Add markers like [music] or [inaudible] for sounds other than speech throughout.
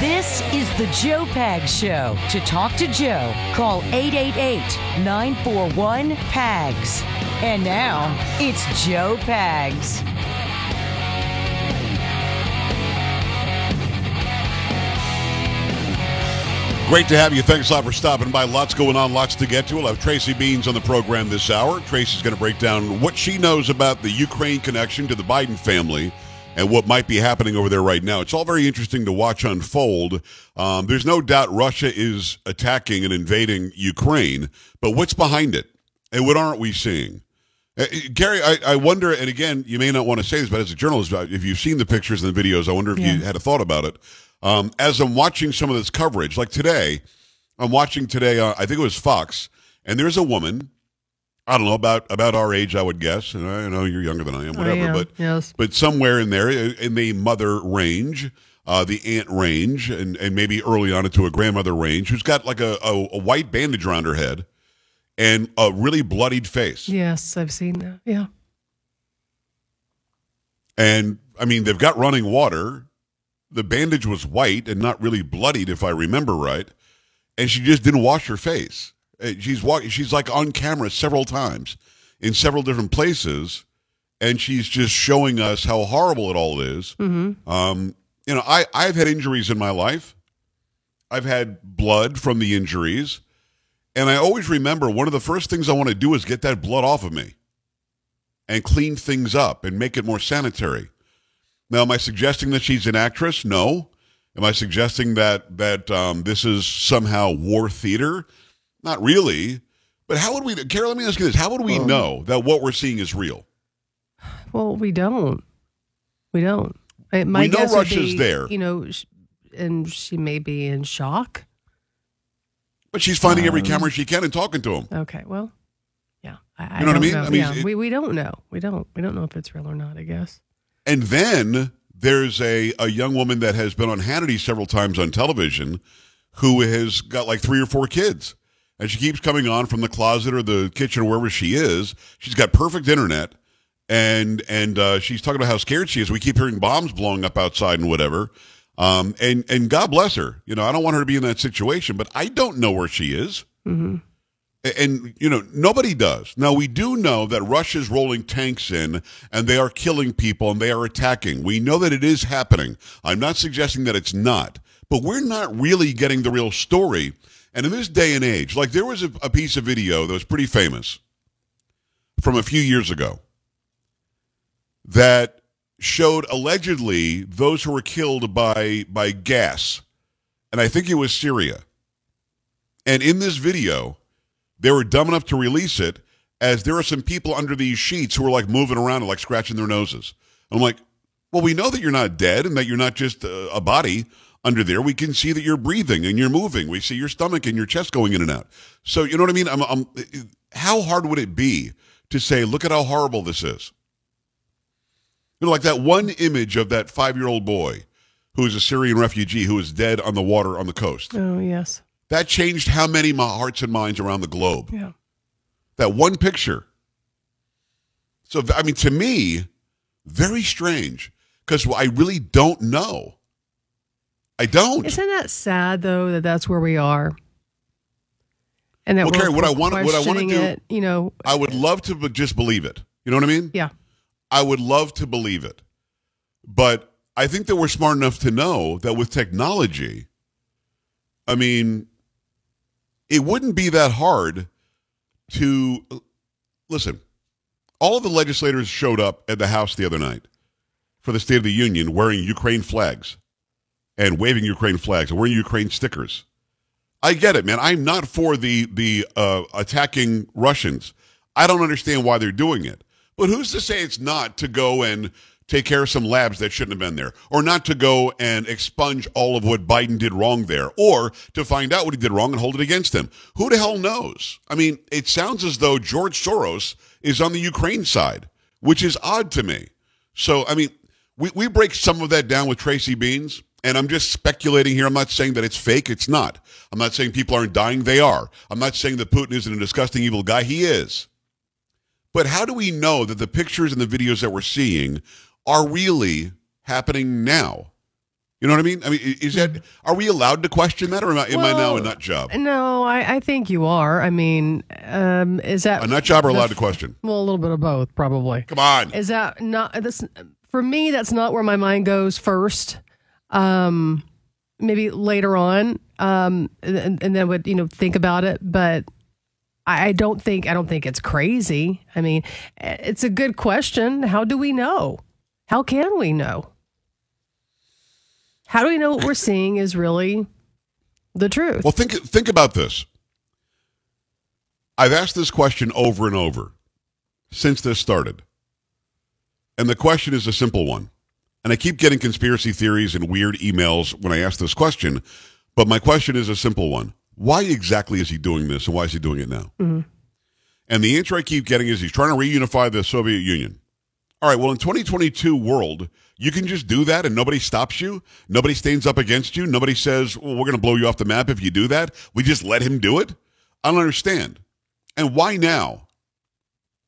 This is the Joe Pag Show. To talk to Joe, call 888 941 PAGS. And now, it's Joe Pags. Great to have you. Thanks a lot for stopping by. Lots going on, lots to get to. We'll have Tracy Beanz on the program this hour. Tracy's going to break down what she knows about the Ukraine connection to the Biden family and what might be happening over there right now. It's all very interesting to watch unfold. Um, there's no doubt Russia is attacking and invading Ukraine, but what's behind it? And what aren't we seeing? Uh, Gary, I, I wonder, and again, you may not want to say this, but as a journalist, uh, if you've seen the pictures and the videos, I wonder if Yeah. you had a thought about it. Um, as I'm watching some of this coverage, like today, I'm watching today, uh, I think it was Fox, and there's a woman, I don't know, about about our age, I would guess. And I know you're younger than I am, whatever, I am, but yes. but somewhere in there, uh, in the mother range, uh, the aunt range, and, and maybe early on into a grandmother range, who's got like a, a, a white bandage around her head and a really bloodied face. Yes, I've seen that. Yeah. And I mean, they've got running water. The bandage was white and not really bloodied, if I remember right. And she just didn't wash her face. Uh, She's walking. She's like on camera several times in several different places, and she's just showing us how horrible it all is. Mm-hmm. Um, you know, I I've had injuries in my life. I've had blood from the injuries, and I always remember one of the first things I want to do is get that blood off of me and clean things up and make it more sanitary. Now, am I suggesting that she's an actress? No. Am I suggesting that that um, this is somehow war theater? Not really. But how would we, Carol? Let me ask you this: How would we know that what we're seeing is real? Well, we don't. We don't. My We know guess would Russia's be, there. You know, and she may be in shock. But she's finding every Um, camera she can and talking to him. Okay. Well, yeah. I, You know what I mean? Know. I mean, yeah, it- we we don't know. We don't. We don't know if it's real or not. I guess. And then there's a, a young woman that has been on Hannity several times on television who has got like three or four kids. And she keeps coming on from the closet or the kitchen or wherever she is. She's got perfect internet. And and uh, she's talking about how scared she is. We keep hearing bombs blowing up outside and whatever. Um, and and God bless her. You know, I don't want her to be in that situation, but I don't know where she is. Mm-hmm. And, you know, nobody does. Now, we do know that Russia's rolling tanks in and they are killing people and they are attacking. We know that it is happening. I'm not suggesting that it's not, but we're not really getting the real story. And in this day and age, like there was a, a piece of video that was pretty famous from a few years ago that showed allegedly those who were killed by by gas. And I think it was Syria. And in this video, they were dumb enough to release it as there are some people under these sheets who are like moving around and like scratching their noses. I'm like, well, we know that you're not dead and that you're not just a, a body under there. We can see that you're breathing and you're moving. We see your stomach and your chest going in and out. So you know what I mean? I'm, I'm, how hard would it be to say, look at how horrible this is? You know, like that one image of that five year old boy who is a Syrian refugee who is dead on the water on the coast. Oh yes. That changed how many my hearts and minds around the globe. Yeah. That one picture. So, I mean, to me, very strange because I really don't know. I don't. Isn't that sad though that that's where we are? and that Well, Carrie, what I wanna- what I wanna do- it, you know, I would love to just believe it. You know what I mean? yeah, I would love to believe it. But I think that we're smart enough to know that with technology, I mean, it wouldn't be that hard to listen. All of the legislators showed up at the House the other night for the State of the Union wearing Ukraine flags and waving Ukraine flags and wearing Ukraine stickers. I get it, man. I'm not for the the uh, attacking Russians. I don't understand why they're doing it. But who's to say it's not to go and take care of some labs that shouldn't have been there, or not to go and expunge all of what Biden did wrong there, or to find out what he did wrong and hold it against him? Who the hell knows? I mean, it sounds as though George Soros is on the Ukraine side, which is odd to me. So, I mean, we, we break some of that down with Tracy Beanz, and I'm just speculating here. I'm not saying that it's fake. It's not. I'm not saying people aren't dying. They are. I'm not saying that Putin isn't a disgusting, evil guy. He is. But how do we know that the pictures and the videos that we're seeing are really happening now? You know what I mean? I mean, is that are we allowed to question that, or am I, am I now a nut job? no, I, I think you are. I mean, um, is that A nut job or allowed to question? Well, a little bit of both, probably. Come on. Is that not this for me? That's not where my mind goes first. Um, maybe later on, um, and, and then would you know think about it. But I I don't think I don't think it's crazy. I mean, it's a good question. How do we know? How can we know? How do we know what we're seeing is really the truth? Well, think think about this. I've asked this question over and over since this started. And the question is a simple one. And I keep getting conspiracy theories and weird emails when I ask this question, but my question is a simple one. Why exactly is he doing this and why is he doing it now? Mm-hmm. And the answer I keep getting is he's trying to reunify the Soviet Union. All right, well, in 2022 world, you can just do that and nobody stops you. Nobody stands up against you. Nobody says, well, we're going to blow you off the map if you do that. We just let him do it. I don't understand. And why now?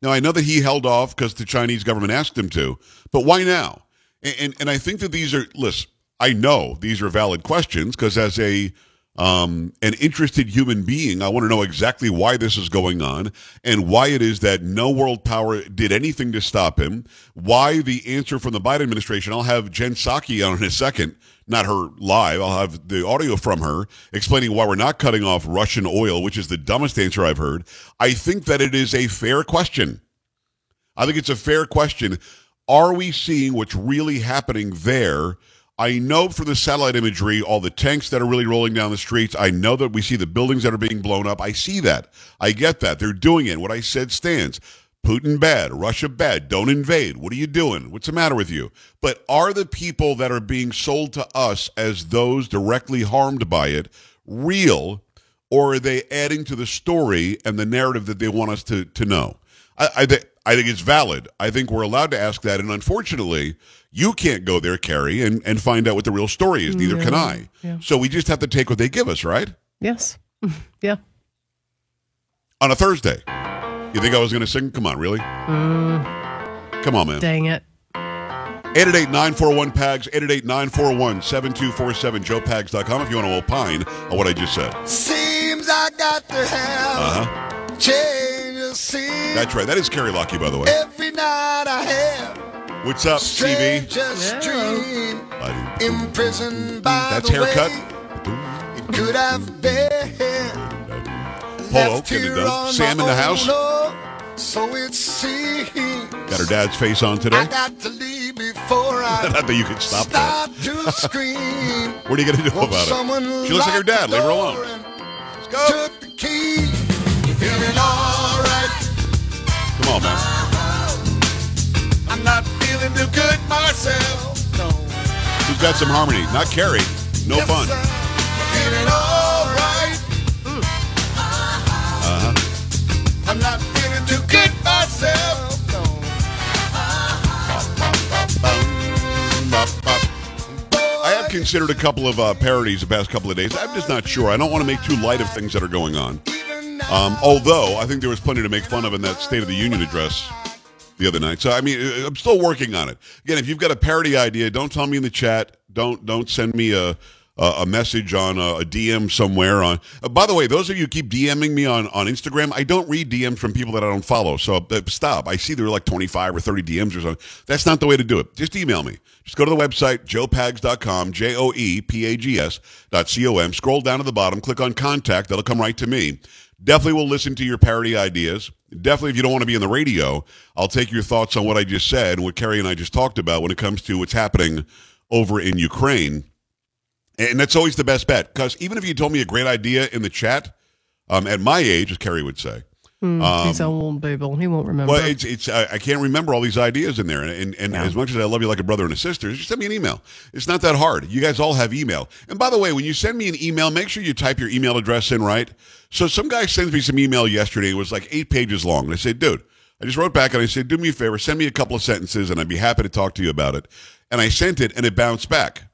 Now, I know that he held off because the Chinese government asked him to, but why now? And, and, and I think that these are, listen, I know these are valid questions because as a um, an interested human being, I want to know exactly why this is going on and why it is that no world power did anything to stop him. Why the answer from the Biden administration, I'll have Jen Psaki on in a second, not her live. I'll have the audio from her explaining why we're not cutting off Russian oil, which is the dumbest answer I've heard. I think that it is a fair question. I think it's a fair question. Are we seeing what's really happening there? I know from the satellite imagery, all the tanks that are really rolling down the streets. I know that we see the buildings that are being blown up. I see that. I get that. They're doing it. What I said stands. Putin bad, Russia bad, don't invade. What are you doing? What's the matter with you? But are the people that are being sold to us as those directly harmed by it real, or are they adding to the story and the narrative that they want us to, to know? I, I, thi- I think it's valid. I think we're allowed to ask that. And unfortunately, you can't go there, Carrie, and, and find out what the real story is. Neither can I. Yeah. So we just have to take what they give us, right? yes, [laughs] yeah. On a Thursday. You think I was going to sing? Come on, really? Come on, man. Dang it. 888-941-PAGS, 888-941-7247, joepags.com if you want to opine on what I just said. Seems I got to have Uh-huh. change of scene. That's right. That is Carrie Lockie, by the way. Every night I have What's up, TV? strangest dream. Buddy. Imprisoned mm-hmm. by That's the haircut. way it could have been. Polo, Left get it here done. on Sam in the house. oh, So it seems. Got her dad's face on today. I got to leave before [laughs] I Not that you can stop that. to scream. [laughs] What are you going to do Won't about it? She looks like her dad. Leave her alone. Let's go. Took the key. Feeling alright. Come on, man. I'm not feeling too good myself. No. Who's got some harmony? Not Carrie. No Yes, fun. alright. Uh-huh. I'm not feeling too good myself. No. I have considered a couple of uh, parodies the past couple of days. I'm just not sure. I don't want to make too light of things that are going on. Um, although I think there was plenty to make fun of in that State of the Union address the other night. So I mean, uh, I'm still working on it. Again, if you've got a parody idea, don't tell me in the chat. Don't don't send me a a message on a, DM somewhere. On uh, by the way, those of you who keep DMing me on on Instagram, I don't read DMs from people that I don't follow. So uh, stop. I see there are like twenty five or thirty DMs or something. That's not the way to do it. Just email me. Just go to the website joepags.com, j o e p a g s dot c o m. Scroll down to the bottom, click on contact. That'll come right to me. Definitely will listen to your parody ideas. Definitely, if you don't want to be in the radio, I'll take your thoughts on what I just said and what Carrie and I just talked about when it comes to what's happening over in Ukraine. And that's always the best bet because even if you told me a great idea in the chat, um, at my age, as Carrie would say, He's old people. He won't remember. Um, well, it's it's I, I can't remember all these ideas in there, and and, and as much as I love you like a brother and a sister, just send me an email. It's not that hard. You guys all have email. And by the way, when you send me an email, make sure you type your email address in right. So some guy sends me some email yesterday. It was like eight pages long. And I said, dude, I just wrote back and I said, do me a favor, send me a couple of sentences, and I'd be happy to talk to you about it. And I sent it, and it bounced back.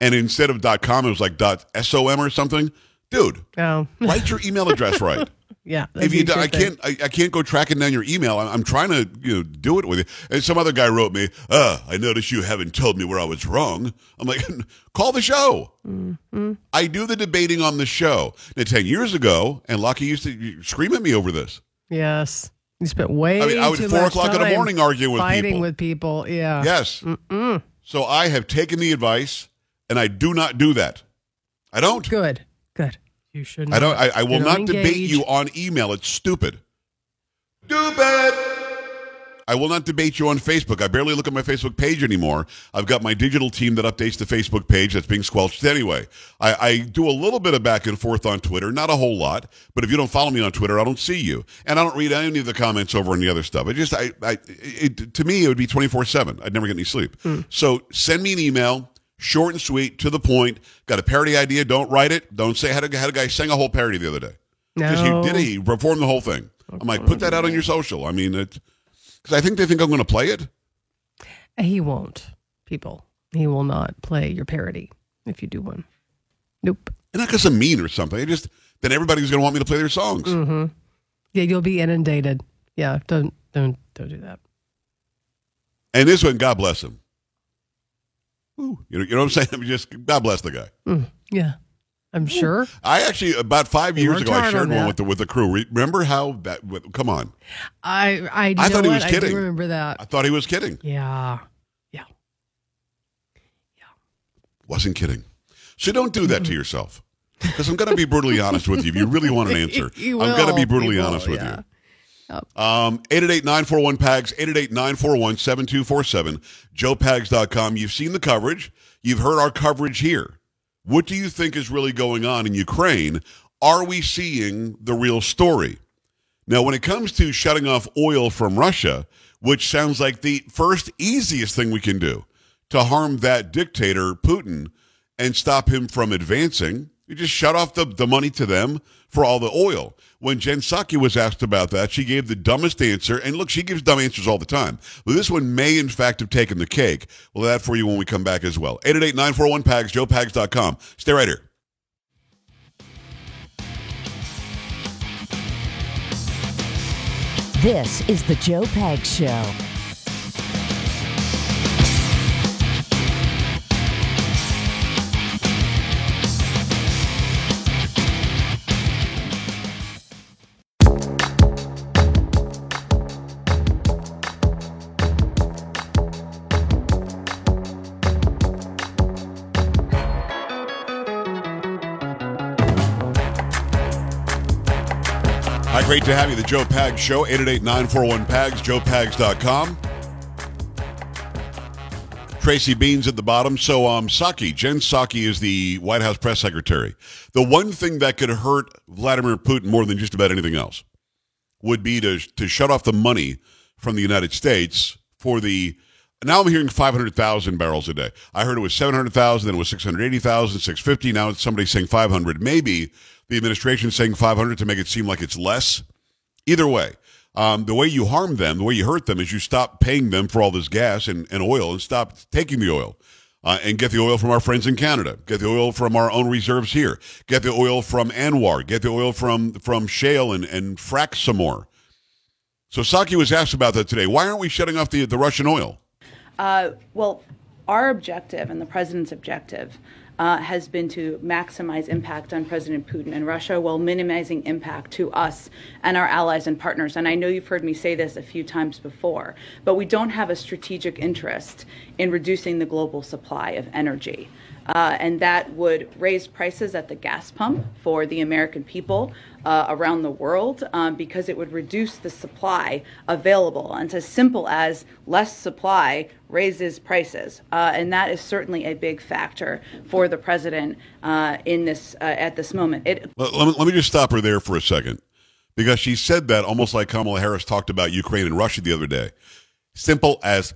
And instead of .com, it was like .som or something. Dude, oh, write your email address right. [laughs] yeah. if you, I can't, I, I can't go tracking down your email. I'm, I'm trying to, you know, do it with you. And some other guy wrote me, "Uh, I noticed you haven't told me where I was wrong." I'm like, [laughs] call the show. Mm-hmm. I do the debating on the show. Now, ten years ago, and Lockie used to scream at me over this. Yes. You spent way I mean, I would four o'clock in the morning arguing with people. fighting people. with people. Yeah. Yes. So I have taken the advice, and I do not do that. I don't. Good. Good. You shouldn't. I don't. I, I will not don't debate you on email. It's stupid. Stupid. I will not debate you on Facebook. I barely look at my Facebook page anymore. I've got my digital team that updates the Facebook page that's being squelched anyway. I, I do a little bit of back and forth on Twitter, not a whole lot. But if you don't follow me on Twitter, I don't see you, and I don't read any of the comments over on the other stuff. I just, I, I it, to me, it would be twenty four seven. I'd never get any sleep. Hmm. So send me an email. Short and sweet, to the point. Got a parody idea? Don't write it. Don't say. Had a, had a guy sing a whole parody the other day. No. he did it. He performed the whole thing. I'm like, put that out on your social. I mean, it because I think they think I'm going to play it. He won't. People. He will not play your parody if you do one. Nope. And not because I'm mean or something. I just then everybody's going to want me to play their songs. Mm-hmm. Yeah, you'll be inundated. Yeah. Don't don't don't do that. And this one, God bless him. Ooh, you know, you know what I'm saying? [laughs] I'm just God bless the guy. Mm, yeah. I'm sure. I actually about five years ago I shared on one with the with the crew. Remember how that? Come on, I I, I thought he was I kidding. do remember that. I thought he was kidding. Yeah. Yeah. Yeah. Wasn't kidding. So don't do that to yourself. Because I'm going to be brutally honest with you. If you really want an [laughs] answer, I'm going to be brutally will, honest with yeah. you. Um, 888-941-PAGS, 888-941-7247, joepags.com. You've seen the coverage. You've heard our coverage here. What do you think is really going on in Ukraine? Are we seeing the real story? Now, when it comes to shutting off oil from Russia, which sounds like the first easiest thing we can do to harm that dictator, Putin, and stop him from advancing, you just shut off the, the money to them for all the oil. When Jen Psaki was asked about that, she gave the dumbest answer. And look, she gives dumb answers all the time. But this one may, in fact, have taken the cake. We'll have that for you when we come back as well. 888-941-PAGS, joepags.com. Stay right here. This is the Joe Pag Show. Great to have you. The Joe Pags Show, 888-941-PAGS, joepags.com. Tracy Beanz at the bottom. So, um, Psaki, Jen Psaki is the White House press secretary. The one thing that could hurt Vladimir Putin more than just about anything else would be to, to shut off the money from the United States for the. Now I'm hearing 500,000 barrels a day. I heard it was 700,000, then it was 680,000, 650. Now it's somebody saying 500. Maybe the administration saying 500 to make it seem like it's less. Either way, um, the way you harm them, the way you hurt them, is you stop paying them for all this gas and, and oil and stop taking the oil. Uh, and get the oil from our friends in Canada. Get the oil from our own reserves here. Get the oil from ANWR. Get the oil from from shale and, and frack some more. So Psaki was asked about that today. Why aren't we shutting off the, the Russian oil? Uh, well, our objective and the president's objective uh, has been to maximize impact on President Putin and Russia while minimizing impact to us and our allies and partners. And I know you've heard me say this a few times before, but we don't have a strategic interest in reducing the global supply of energy. Uh, and that would raise prices at the gas pump for the American people uh, around the world um, because it would reduce the supply available. And it's as simple as less supply raises prices, uh, and that is certainly a big factor for the president uh, in this uh, at this moment. It, let, let, me, let me just stop her there for a second because she said that almost like Kamala Harris talked about Ukraine and Russia the other day. Simple as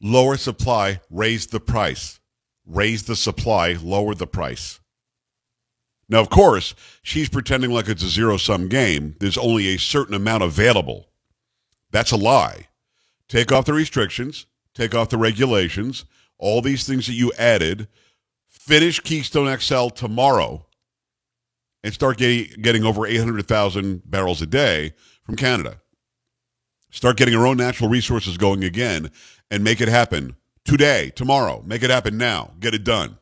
lower supply, raise the price raise the supply, lower the price. Now, of course, she's pretending like it's a zero sum game. There's only a certain amount available. That's a lie. Take off the restrictions, take off the regulations, all these things that you added. Finish Keystone XL tomorrow and start getting, getting over 800,000 barrels a day from Canada. Start getting our own natural resources going again and make it happen today, tomorrow. Make it happen now. Get it done.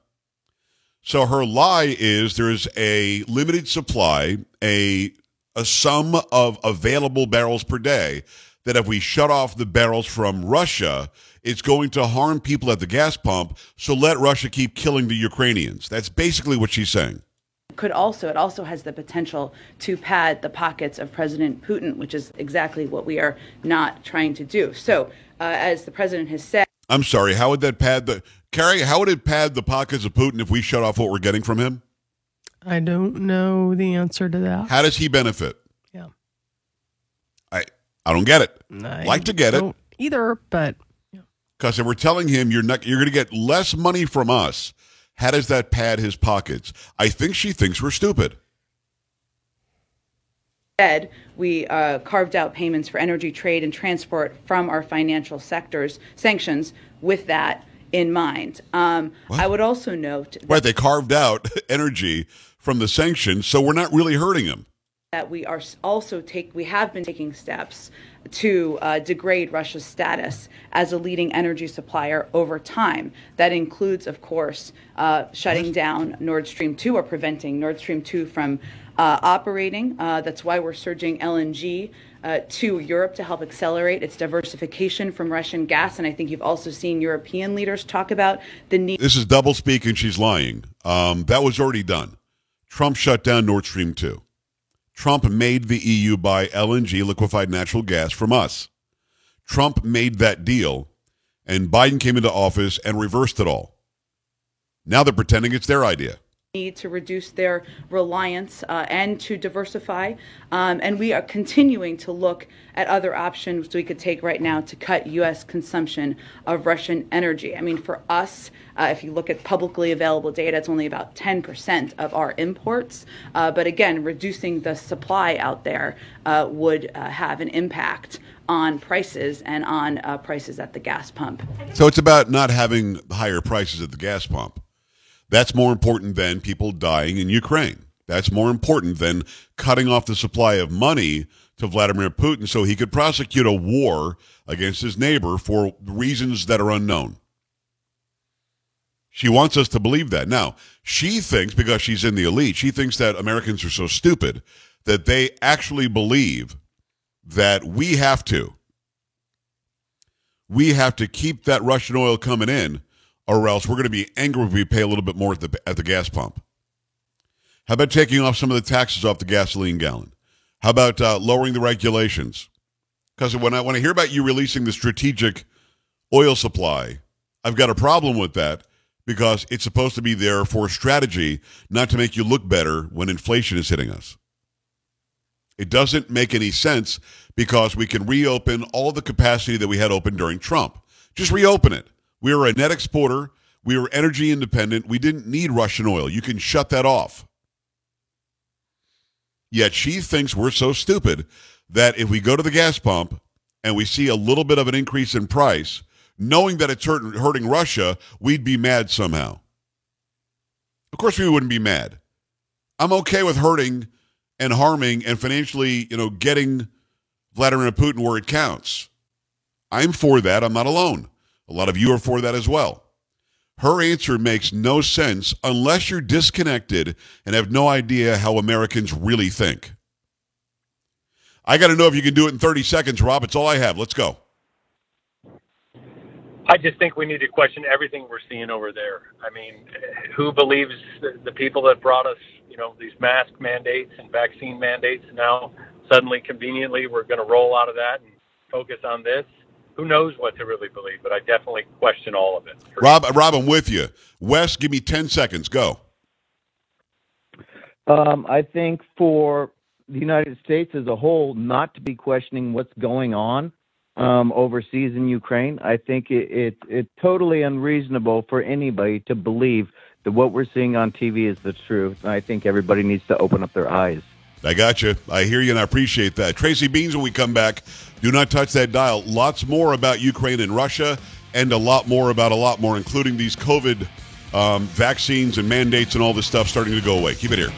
So her lie is there's a limited supply, a a sum of available barrels per day that if we shut off the barrels from Russia, it's going to harm people at the gas pump. So let Russia keep killing the Ukrainians. That's basically what she's saying. Could also, it also has the potential to pad the pockets of President Putin, which is exactly what we are not trying to do. So, uh, as the president has said, I'm sorry. How would that pad the Carrie? How would it pad the pockets of Putin if we shut off what we're getting from him? I don't know the answer to that. How does he benefit? Yeah, I I don't get it. I like to get it either, but because if we're telling him you're not, you're going to get less money from us. How does that pad his pockets? I think she thinks we're stupid. Instead, we uh, carved out payments for energy, trade, and transport from our financial sectors sanctions with that in mind. Um, I would also note right they carved out [laughs] energy from the sanctions, so we're not really hurting them. That we are also take we have been taking steps to uh, degrade Russia's status as a leading energy supplier over time. That includes, of course, uh, shutting down Nord Stream 2 or preventing Nord Stream 2 from uh, operating. Uh, that's why we're surging LNG uh, to Europe to help accelerate its diversification from Russian gas. And I think you've also seen European leaders talk about the need. This is double speak, and she's lying. Um, that was already done. Trump shut down Nord Stream 2. Trump made the EU buy LNG, liquefied natural gas, from us. Trump made that deal, and Biden came into office and reversed it all. Now they're pretending it's their idea need to reduce their reliance uh, and to diversify. Um, and we are continuing to look at other options we could take right now to cut U.S. consumption of Russian energy. I mean, for us, uh, if you look at publicly available data, it's only about 10% of our imports. Uh, but again, reducing the supply out there uh, would uh, have an impact on prices and on uh, prices at the gas pump. So it's about not having higher prices at the gas pump. That's more important than people dying in Ukraine. That's more important than cutting off the supply of money to Vladimir Putin so he could prosecute a war against his neighbor for reasons that are unknown. She wants us to believe that. Now, she thinks, because she's in the elite, she thinks that Americans are so stupid that they actually believe that we have to. We have to keep that Russian oil coming in or else we're going to be angry if we pay a little bit more at the, at the gas pump. How about taking off some of the taxes off the gasoline gallon? How about uh, lowering the regulations? Because when I when I hear about you releasing the strategic oil supply, I've got a problem with that because it's supposed to be there for strategy, not to make you look better when inflation is hitting us. It doesn't make any sense because we can reopen all the capacity that we had open during Trump. Just reopen it. We were a net exporter. We were energy independent. We didn't need Russian oil. You can shut that off. Yet she thinks we're so stupid that if we go to the gas pump and we see a little bit of an increase in price, knowing that it's hurt, hurting Russia, we'd be mad somehow. Of course, we wouldn't be mad. I'm okay with hurting and harming and financially, you know, getting Vladimir Putin where it counts. I'm for that. I'm not alone. A lot of you are for that as well. Her answer makes no sense unless you're disconnected and have no idea how Americans really think. I got to know if you can do it in 30 seconds, Rob. It's all I have. Let's go. I just think we need to question everything we're seeing over there. I mean, who believes the, people that brought us, you know, these mask mandates and vaccine mandates? Now, suddenly, conveniently, we're going to roll out of that and focus on this. Who knows what to really believe? But I definitely question all of it. Rob, Rob, I'm with you. Wes, give me 10 seconds. Go. Um, I think for the United States as a whole not to be questioning what's going on um, overseas in Ukraine. I think it, it it's totally unreasonable for anybody to believe that what we're seeing on TV is the truth. And I think everybody needs to open up their eyes. I got you. I hear you, and I appreciate that. Tracy Beanz, when we come back, do not touch that dial. Lots more about Ukraine and Russia, and a lot more about a lot more, including these COVID um, vaccines and mandates and all this stuff starting to go away. Keep it here.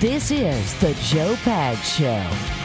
This is the Joe Pags Show.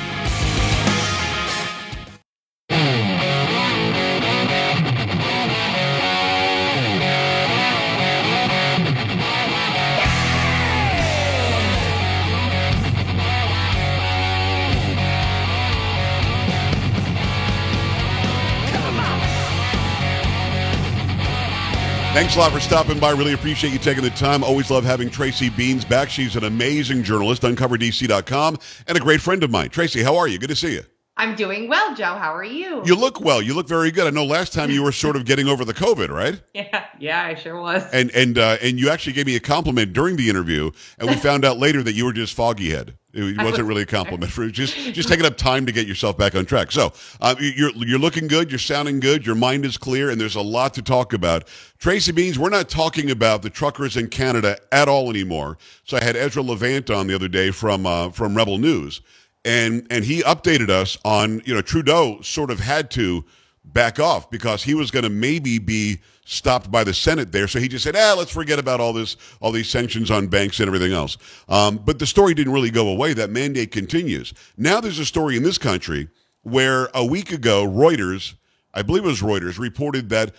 Thanks a lot for stopping by. Really appreciate you taking the time. Always love having Tracy Beanz back. She's an amazing journalist, uncoverdc.com, and a great friend of mine. Tracy, how are you? Good to see you. I'm doing well, Joe. How are you? You look well. You look very good. I know last time you were sort of getting over the COVID, right? [laughs] Yeah, yeah, I sure was. And and uh, and you actually gave me a compliment during the interview, and we [laughs] found out later that you were just foggy head. It wasn't really a compliment for just just taking up time to get yourself back on track. So uh, you're you're looking good, you're sounding good, your mind is clear, and there's a lot to talk about. Tracy Beanz, we're not talking about the truckers in Canada at all anymore. So I had Ezra Levant on the other day from uh, from Rebel News, and and he updated us on you know Trudeau sort of had to back off because he was going to maybe be stopped by the Senate there. So he just said, "Ah, let's forget about all this, all these sanctions on banks and everything else." Um, but the story didn't really go away. That mandate continues. Now there's a story in this country where a week ago, Reuters, I believe it was Reuters, reported that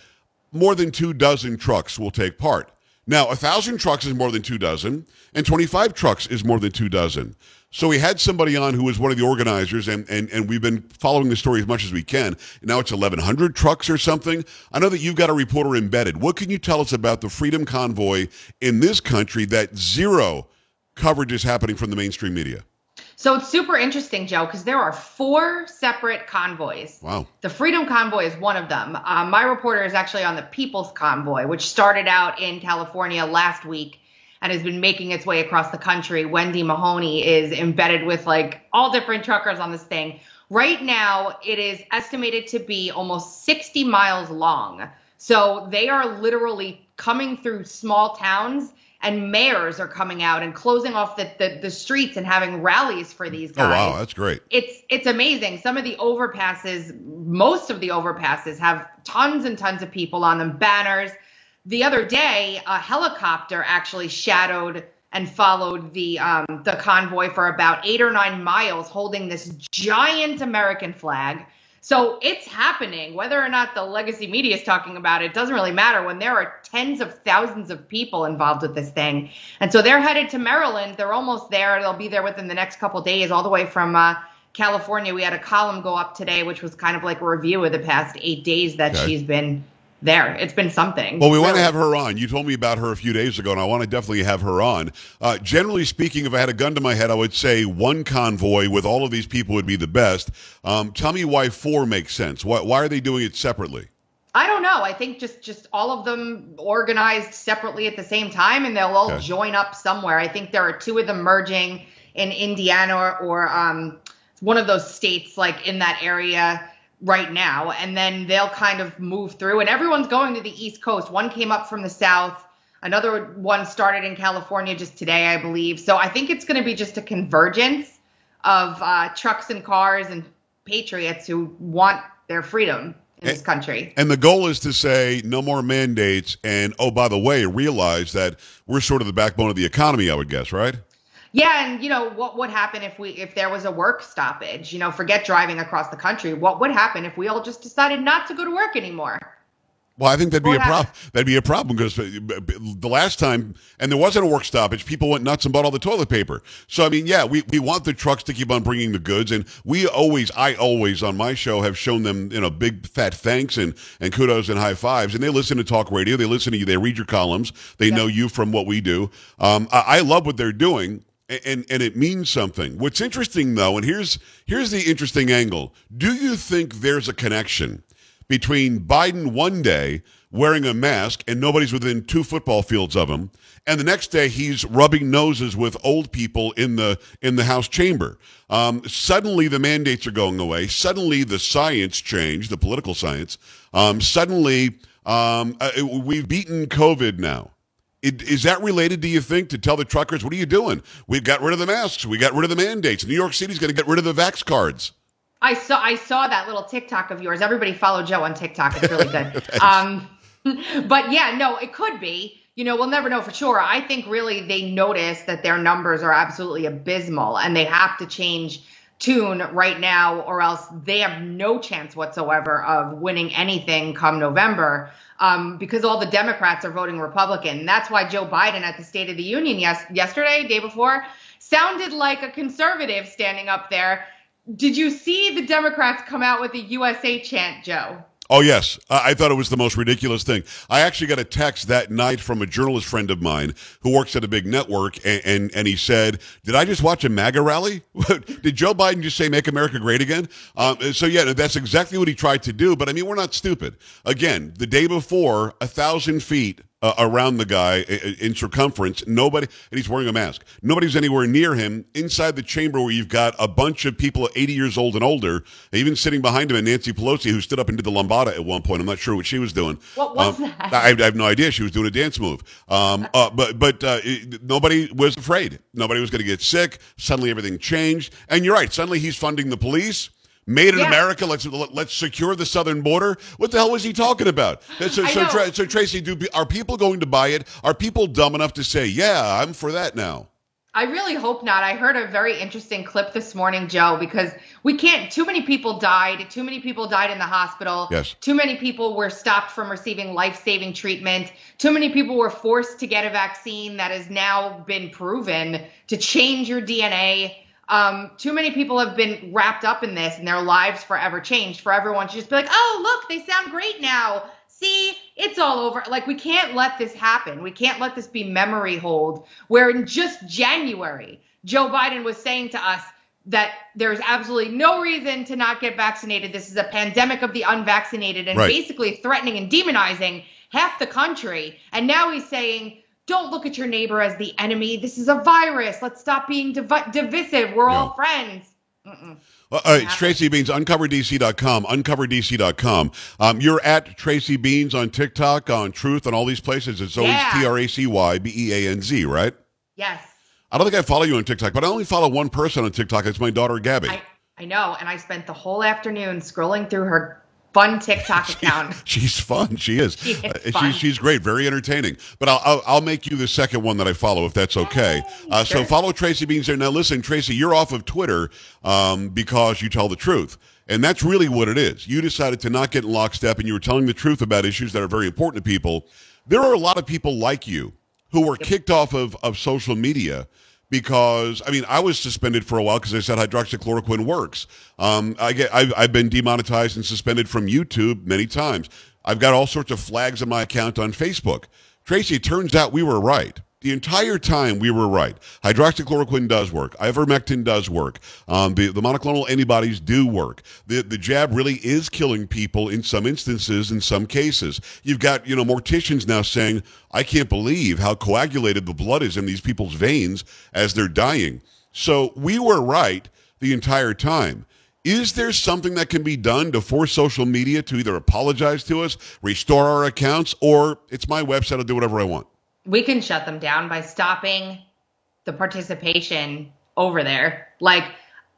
more than two dozen trucks will take part. Now, a thousand trucks is more than two dozen, and 25 trucks is more than two dozen. So we had somebody on who was one of the organizers, and, and, and we've been following the story as much as we can. Now it's 1,100 trucks or something. I know that you've got a reporter embedded. What can you tell us about the Freedom Convoy in this country that zero coverage is happening from the mainstream media? So it's super interesting, Joe, because there are four separate convoys. Wow. The Freedom Convoy is one of them. Uh, my reporter is actually on the People's Convoy, which started out in California last week and has been making its way across the country. Wendy Mahoney is embedded with like all different truckers on this thing. Right now, it is estimated to be almost 60 miles long. So they are literally coming through small towns and mayors are coming out and closing off the, the, the, streets and having rallies for these guys. Oh wow, that's great. It's it's amazing. Some of the overpasses, most of the overpasses have tons and tons of people on them, banners the other day, a helicopter actually shadowed and followed the um, the convoy for about eight or nine miles, holding this giant American flag. So it's happening. Whether or not the legacy media is talking about it doesn't really matter when there are tens of thousands of people involved with this thing. And so they're headed to Maryland. They're almost there. They'll be there within the next couple days, all the way from uh, California. We had a column go up today, which was kind of like a review of the past eight days that okay. she's been there. It's been something. Well, we really. want to have her on. You told me about her a few days ago, and I want to definitely have her on. Uh, generally speaking, if I had a gun to my head, I would say one convoy with all of these people would be the best. Um, tell me why four makes sense. Why, why are they doing it separately? I don't know. I think just just all of them organized separately at the same time, and they'll all okay. join up somewhere. I think there are two of them merging in Indiana or, or um, one of those states, like in that area right now and then they'll kind of move through and everyone's going to the east coast one came up from the south another one started in california just today i believe so i think it's going to be just a convergence of uh, trucks and cars and patriots who want their freedom in this country. And the goal is to say no more mandates. And oh, by the way, realize that we're sort of the backbone of the economy, I would guess, right? Yeah, and you know what would happen if we if there was a work stoppage? You know, forget driving across the country. What would happen if we all just decided not to go to work anymore? Well, I think that'd be What a problem. That'd be a problem because the last time, and there wasn't a work stoppage, people went nuts and bought all the toilet paper. So, I mean, yeah, we, we want the trucks to keep on bringing the goods, and we always, I always on my show have shown them, you know, big fat thanks and and kudos and high fives, and they listen to talk radio, they listen to you, they read your columns, they know you from what we do. Um, I, I love what they're doing. And and it means something. What's interesting though, and here's here's the interesting angle. Do you think there's a connection between Biden one day wearing a mask and nobody's within two football fields of him, and the next day he's rubbing noses with old people in the in the House chamber. Um, suddenly the mandates are going away. Suddenly the science changed, the political science. Um, suddenly um, uh, we've beaten COVID now. Is that related, do you think, to tell the truckers, what are you doing? We've got rid of the masks. We got rid of the mandates. New York City's going to get rid of the vax cards. I saw I saw that little TikTok of yours. Everybody follow Joe on TikTok. It's really good. [laughs] um, [laughs] but yeah, no, it could be. You know, we'll never know for sure. I think really they notice that their numbers are absolutely abysmal and they have to change tune right now or else they have no chance whatsoever of winning anything come November um, because all the Democrats are voting Republican. That's why Joe Biden at the State of the Union yes, yesterday, day before, sounded like a conservative standing up there. Did you see the Democrats come out with a USA chant, Joe? Oh yes, I thought it was the most ridiculous thing. I actually got a text that night from a journalist friend of mine who works at a big network, and and, and he said, "Did I just watch a MAGA rally? [laughs] Did Joe Biden just say make America great again?" Um, so yeah, that's exactly what he tried to do. But I mean, we're not stupid. Again, the day before, a thousand feet uh, around the guy in circumference. Nobody, and he's wearing a mask. Nobody's anywhere near him. Inside the chamber, where you've got a bunch of people 80 years old and older, even sitting behind him, and Nancy Pelosi, who stood up and did the lambada at one point. I'm not sure what she was doing. What was um, that? I, I, have no idea. She was doing a dance move. Um, uh, but but uh, it, nobody was afraid. Nobody was going to get sick. Suddenly, everything changed. And you're right. Suddenly, he's funding the police. Made in Yeah. America. Let's let's secure the southern border. What the hell was he talking about? [gasps] So so. Tra- so Tracy, do are people going to buy it? Are people dumb enough to say, "Yeah, I'm for that now"? I really hope not. I heard a very interesting clip this morning, Joe, because we can't, too many people died. Too many people died in the hospital. Yes. Too many people were stopped from receiving life saving treatment. Too many people were forced to get a vaccine that has now been proven to change your DNA. Um, too many people have been wrapped up in this and their lives forever changed for everyone to just be like, oh, look, they sound great now. See, it's all over. Like, we can't let this happen. We can't let this be memory hold where in just January, Joe Biden was saying to us that there's absolutely no reason to not get vaccinated. This is a pandemic of the unvaccinated and Right. basically threatening and demonizing half the country. And now he's saying, don't look at your neighbor as the enemy. This is a virus. Let's stop being divi- divisive. We're all friends. Mm-mm. Well, all right, it's Tracy Beanz, uncoverdc.com, uncoverdc.com. Um, you're at Tracy Beanz on TikTok, on Truth, on all these places. It's always Yeah. T R A C Y B E A N Z, right? Yes. I don't think I follow you on TikTok, but I only follow one person on TikTok. It's my daughter, Gabby. I, I know. And I spent the whole afternoon scrolling through her fun TikTok [laughs] account. She's fun. She is. [laughs] She is Uh, fun. She's, she's great. Very entertaining. But I'll, I'll, I'll make you the second one that I follow if that's okay. Uh, So follow Tracy Beanz there. Now, listen, Tracy, you're off of Twitter um, because you tell the truth. And that's really what it is. You decided to not get in lockstep and you were telling the truth about issues that are very important to people. There are a lot of people like you who were kicked off of, of social media because I mean I was suspended for a while because I said hydroxychloroquine works. Um, I get I've, I've been demonetized and suspended from YouTube many times. I've got all sorts of flags on my account on Facebook. Tracy, turns out we were right. The entire time we were right. Hydroxychloroquine does work. Ivermectin does work. Um, the, the monoclonal antibodies do work. The, the jab really is killing people in some instances, in some cases. You've got, you know, morticians now saying, I can't believe how coagulated the blood is in these people's veins as they're dying. So we were right the entire time. Is there something that can be done to force social media to either apologize to us, restore our accounts, or it's my website, I'll do whatever I want? We can shut them down by stopping the participation over there. Like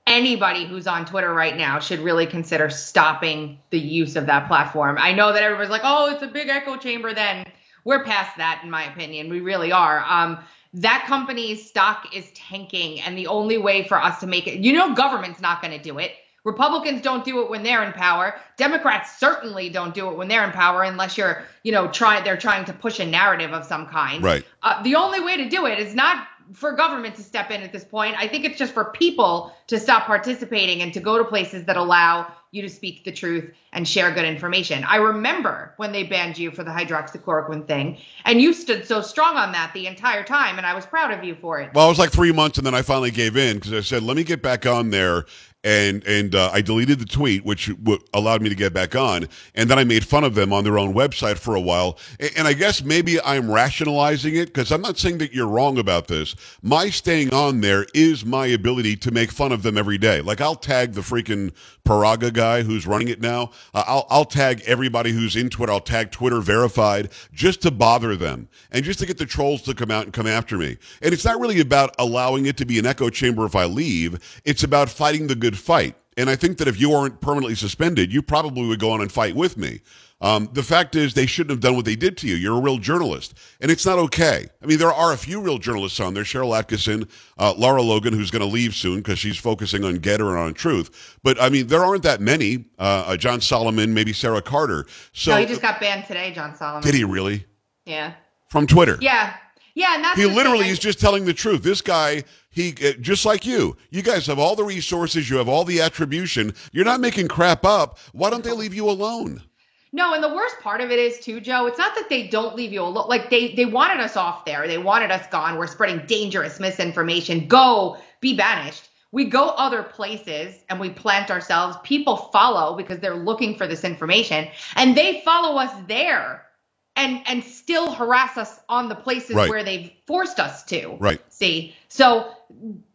anybody who's on Twitter right now should really consider stopping the use of that platform. I know that everybody's like, "Oh, it's a big echo chamber." Then we're past that, in my opinion. We really are. Um, that company's stock is tanking, and the only way for us to make it, you know, government's not going to do it. Republicans don't do it when they're in power. Democrats certainly don't do it when they're in power, unless you're, you know, trying. They're trying to push a narrative of some kind. Right. Uh, the only way to do it is not for government to step in at this point. I think it's just for people to stop participating and to go to places that allow you to speak the truth and share good information. I remember when they banned you for the hydroxychloroquine thing, and you stood so strong on that the entire time, and I was proud of you for it. Well, it was like three months, and then I finally gave in because I said, "Let me get back on there." And and uh, I deleted the tweet, which w- allowed me to get back on. And then I made fun of them on their own website for a while. And, and I guess maybe I'm rationalizing it because I'm not saying that you're wrong about this. My staying on there is my ability to make fun of them every day. Like I'll tag the freaking Paraga guy who's running it now. Uh, I'll I'll tag everybody who's into it. I'll tag Twitter verified just to bother them and just to get the trolls to come out and come after me. And it's not really about allowing it to be an echo chamber if I leave. It's about fighting the good fight. And I think that if you aren't permanently suspended, you probably would go on and fight with me. Um, the fact is, they shouldn't have done what they did to you. You're a real journalist, and it's not okay. I mean, there are a few real journalists on there: Sharyl Attkisson, uh, Lara Logan, who's going to leave soon because she's focusing on GETTR and on Truth. But I mean, there aren't that many. Uh, uh, John Solomon, maybe Sarah Carter. So no, he just got banned today, John Solomon. did he really Yeah. from Twitter? Yeah. Yeah, and that's He literally thing. is just telling the truth. This guy, he uh, just like you. You guys have all the resources. You have all the attribution. You're not making crap up. Why don't they leave you alone? No, and the worst part of it is too, Joe. It's not that they don't leave you alone. Like they they wanted us off there. They wanted us gone. We're spreading dangerous misinformation. Go be banished. We go other places and we plant ourselves. People follow because they're looking for this information, and they follow us there, and and still harass us on the places Right. where they've forced us to. Right. See, so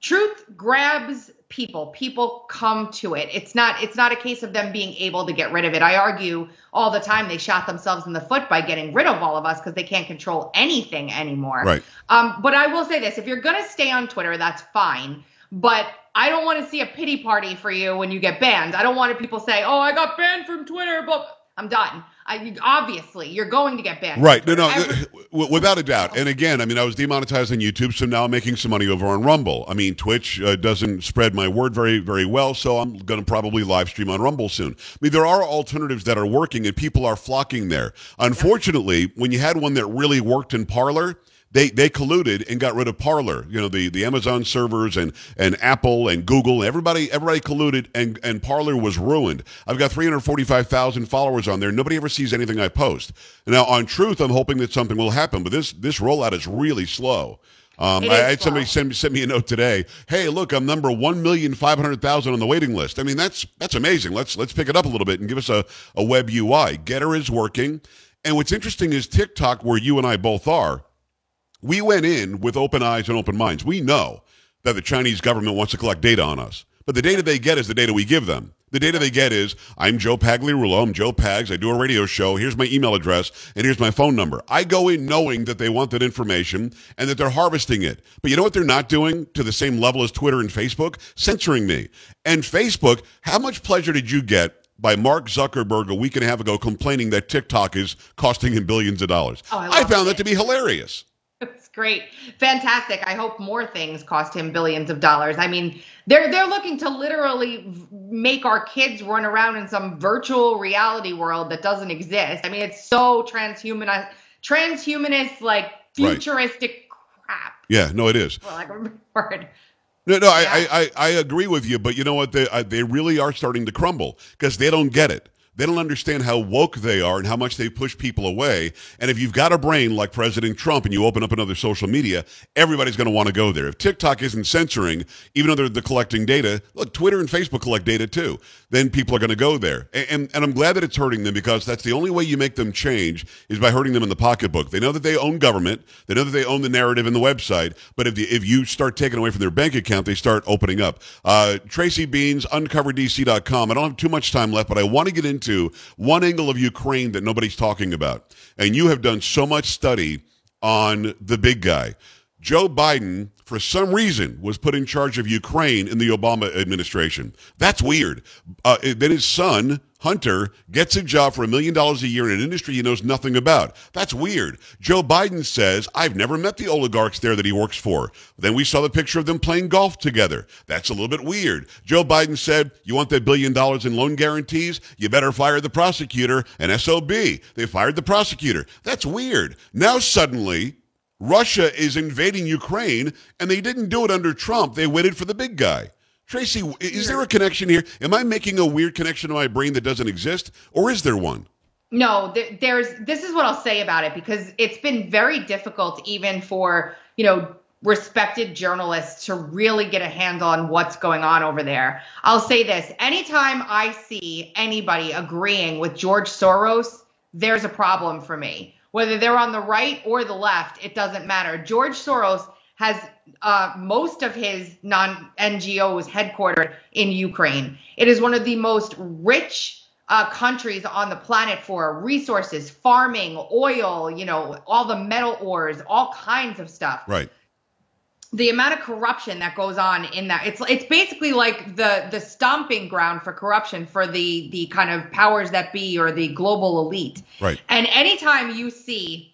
truth grabs people. People come to it. It's not. It's not a case of them being able to get rid of it. I argue all the time they shot themselves in the foot by getting rid of all of us because they can't control anything anymore. Right. Um, but I will say this: if you're gonna stay on Twitter, that's fine. But I don't want to see a pity party for you when you get banned. I don't want people say, "Oh, I got banned from Twitter," but I'm done. I, obviously, you're going to get banned. Right. No, no, Every- [laughs] without a doubt. And again, I mean, I was demonetized on YouTube, so now I'm making some money over on Rumble. I mean, Twitch uh, doesn't spread my word very, very well, so I'm going to probably live stream on Rumble soon. I mean, there are alternatives that are working, and people are flocking there. Unfortunately, when you had one that really worked in Parler, they they colluded and got rid of Parler. You know, the, the Amazon servers and and Apple and Google, everybody everybody colluded and and Parler was ruined. I've got 345,000 followers on there. Nobody ever sees anything I post. Now on Truth, I'm hoping that something will happen, but this this rollout is really slow. Um, I had somebody send, send me a note today. Hey, look, I'm number one million five hundred thousand on the waiting list. I mean, that's that's amazing. Let's let's pick it up a little bit and give us a, a web UI. GETTR is working, and what's interesting is TikTok, where you and I both are we went in with open eyes and open minds. We know that the Chinese government wants to collect data on us. But the data they get is the data we give them. The data they get is I'm Joe Pagliarulo, I'm Joe Pags, I do a radio show, here's my email address, and here's my phone number. I go in knowing that they want that information and that they're harvesting it. But you know what they're not doing to the same level as Twitter and Facebook? Censoring me. And Facebook, how much pleasure did you get by Mark Zuckerberg a week and a half ago complaining that TikTok is costing him billions of dollars? Oh, I I found it. that to be hilarious. Great. Fantastic. I hope more things cost him billions of dollars. I mean, they're they're looking to literally make our kids run around in some virtual reality world that doesn't exist. I mean, it's so transhumanist transhumanist like futuristic crap. Yeah, no, it is. Of a word. No, no, I, I, I, I agree with you, but you know what? They, I, they really are starting to crumble because they don't get it. They don't understand how woke they are and how much they push people away. And if you've got a brain like President Trump and you open up another social media, everybody's going to want to go there. If TikTok isn't censoring, even though they're, they're collecting data, look, Twitter and Facebook collect data too. Then people are going to go there. And, and, and I'm glad that it's hurting them because that's the only way you make them change is by hurting them in the pocketbook. They know that they own government. They know that they own the narrative and the website. But if, the, if you start taking away from their bank account, they start opening up. Uh, Tracy Beanz, uncoverdc.com. I don't have too much time left, but I want to get into one angle of Ukraine that nobody's talking about. And you have done so much study on the big guy. Joe Biden, for some reason, was put in charge of Ukraine in the Obama administration. That's weird. Uh, then his son, Hunter gets a job for a million dollars a year in an industry he knows nothing about. That's weird. Joe Biden says, I've never met the oligarchs there that he works for. Then we saw the picture of them playing golf together. That's a little bit weird. Joe Biden said, You want that billion dollars in loan guarantees? You better fire the prosecutor and SOB. They fired the prosecutor. That's weird. Now suddenly, Russia is invading Ukraine, and they didn't do it under Trump. They waited for the big guy. Tracy, is there a connection here? Am I making a weird connection in my brain that doesn't exist, or is there one? No, there's. This is what I'll say about it because it's been very difficult, even for you know respected journalists, to really get a handle on what's going on over there. I'll say this: anytime I see anybody agreeing with George Soros, there's a problem for me. Whether they're on the right or the left, it doesn't matter. George Soros has uh, most of his non NGOs headquartered in Ukraine. It is one of the most rich uh, countries on the planet for resources, farming, oil, you know, all the metal ores, all kinds of stuff. Right. The amount of corruption that goes on in that it's it's basically like the the stomping ground for corruption for the the kind of powers that be or the global elite. Right. And anytime you see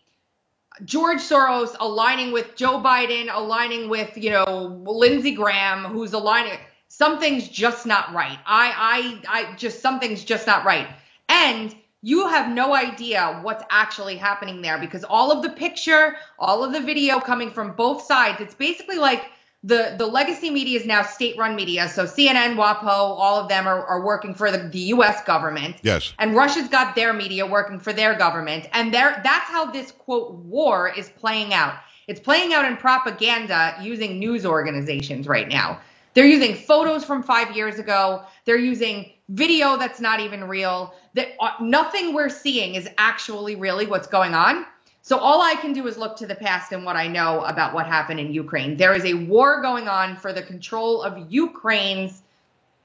George Soros aligning with Joe Biden, aligning with, you know, Lindsey Graham, who's aligning. Something's just not right. I, I, I just, something's just not right. And you have no idea what's actually happening there because all of the picture, all of the video coming from both sides, it's basically like the the legacy media is now state-run media. So CNN, WAPO, all of them are, are working for the, the U.S. government. Yes. And Russia's got their media working for their government, and there that's how this quote war is playing out. It's playing out in propaganda using news organizations right now. They're using photos from five years ago. They're using video that's not even real. That uh, nothing we're seeing is actually really what's going on. So all I can do is look to the past and what I know about what happened in Ukraine. There is a war going on for the control of Ukraine's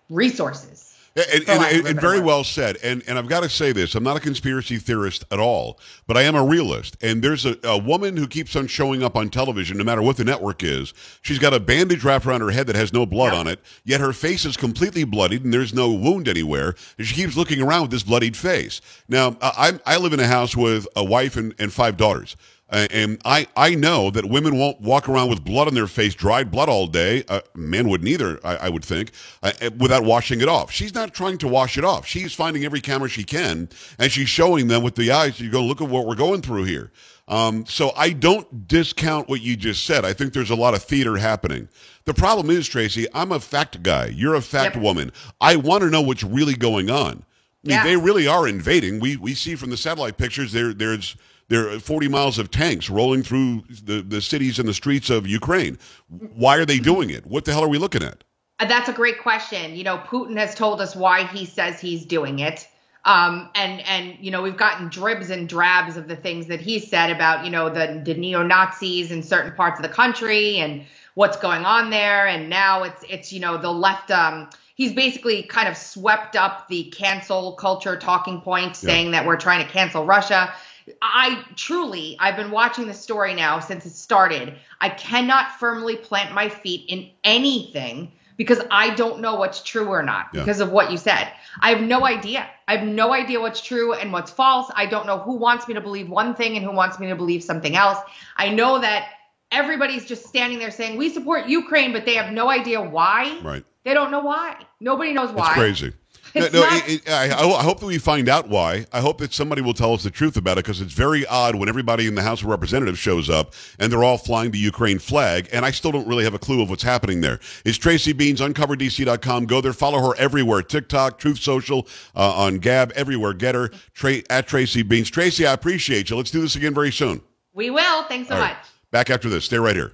resources. And, and, and, very well said. And and I've got to say this: I'm not a conspiracy theorist at all, but I am a realist. And there's a, a woman who keeps on showing up on television, no matter what the network is. She's got a bandage wrapped around her head that has no blood on it, yet her face is completely bloodied, and there's no wound anywhere. And she keeps looking around with this bloodied face. Now, I I live in a house with a wife and, and five daughters. Uh, and I, I know that women won't walk around with blood on their face, dried blood all day. Uh, men wouldn't either, I, I would think, uh, uh, without washing it off. She's not trying to wash it off. She's finding every camera she can, and she's showing them with the eyes. You go, look at what we're going through here. Um, so I don't discount what you just said. I think there's a lot of theater happening. The problem is, Tracy, I'm a fact guy. You're a fact yep. woman. I want to know what's really going on. I mean, yeah. they really are invading. We we see from the satellite pictures there there's there are 40 miles of tanks rolling through the, the cities and the streets of Ukraine. Why are they doing it? What the hell are we looking at? Uh, that's a great question. You know, Putin has told us why he says he's doing it. Um, and and you know we've gotten dribs and drabs of the things that he said about you know the the neo Nazis in certain parts of the country and what's going on there. And now it's it's you know the left. Um, he's basically kind of swept up the cancel culture talking point, saying that we're trying to cancel Russia. I truly, I've been watching the story now since it started. I cannot firmly plant my feet in anything because I don't know what's true or not yeah. because of what you said. I have no idea. I have no idea what's true and what's false. I don't know who wants me to believe one thing and who wants me to believe something else. I know that everybody's just standing there saying we support Ukraine, but they have no idea why. Right. They don't know why. Nobody knows why. It's crazy. No, no it, it, I, I, hope that we find out why. I hope that somebody will tell us the truth about it because it's very odd when everybody in the House of Representatives shows up and they're all flying the Ukraine flag, and I still don't really have a clue of what's happening there. Is Tracy Beanz, uncoverdc.com. Go there, follow her everywhere TikTok, Truth Social, uh, on Gab, everywhere. Get her Tra- at Tracy Beanz. Tracy, I appreciate you. Let's do this again very soon. We will. Thanks so much. Back after this. Stay right here.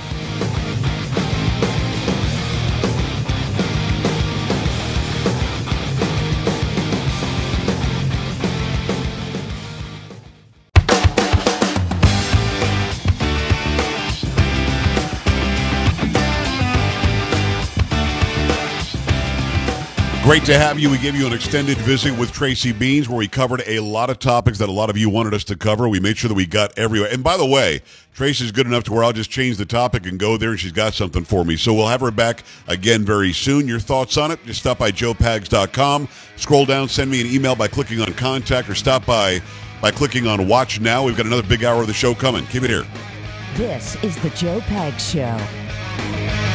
Great to have you. We gave you an extended visit with Tracy Beanz where we covered a lot of topics that a lot of you wanted us to cover. We made sure that we got everywhere. And by the way, Tracy's good enough to where I'll just change the topic and go there and she's got something for me. So we'll have her back again very soon. Your thoughts on it? Just stop by joepags.com. Scroll down, send me an email by clicking on contact or stop by by clicking on watch now. We've got another big hour of the show coming. Keep it here. This is the Joe Pags Show.